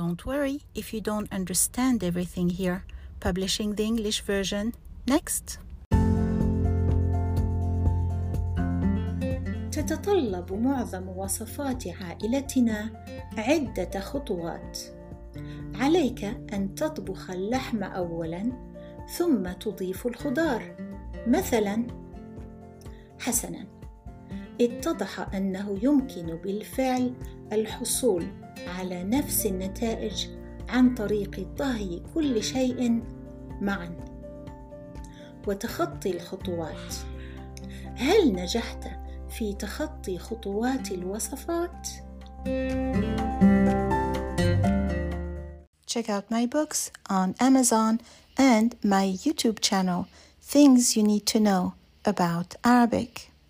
Don't worry if you don't understand everything here. Publishing the English version next. تتطلب معظم وصفات عائلتنا عدة خطوات. عليك أن تطبخ اللحم أولاً ثم تضيف الخضار. مثلاً: حسناً، اتضح أنه يمكن بالفعل الحصول على نفس النتائج عن طريق طهي كل شيء معا. وتخطي الخطوات. هل نجحت في تخطي خطوات الوصفات؟ Check out my books on Amazon and my YouTube channel, Things You Need to Know About Arabic.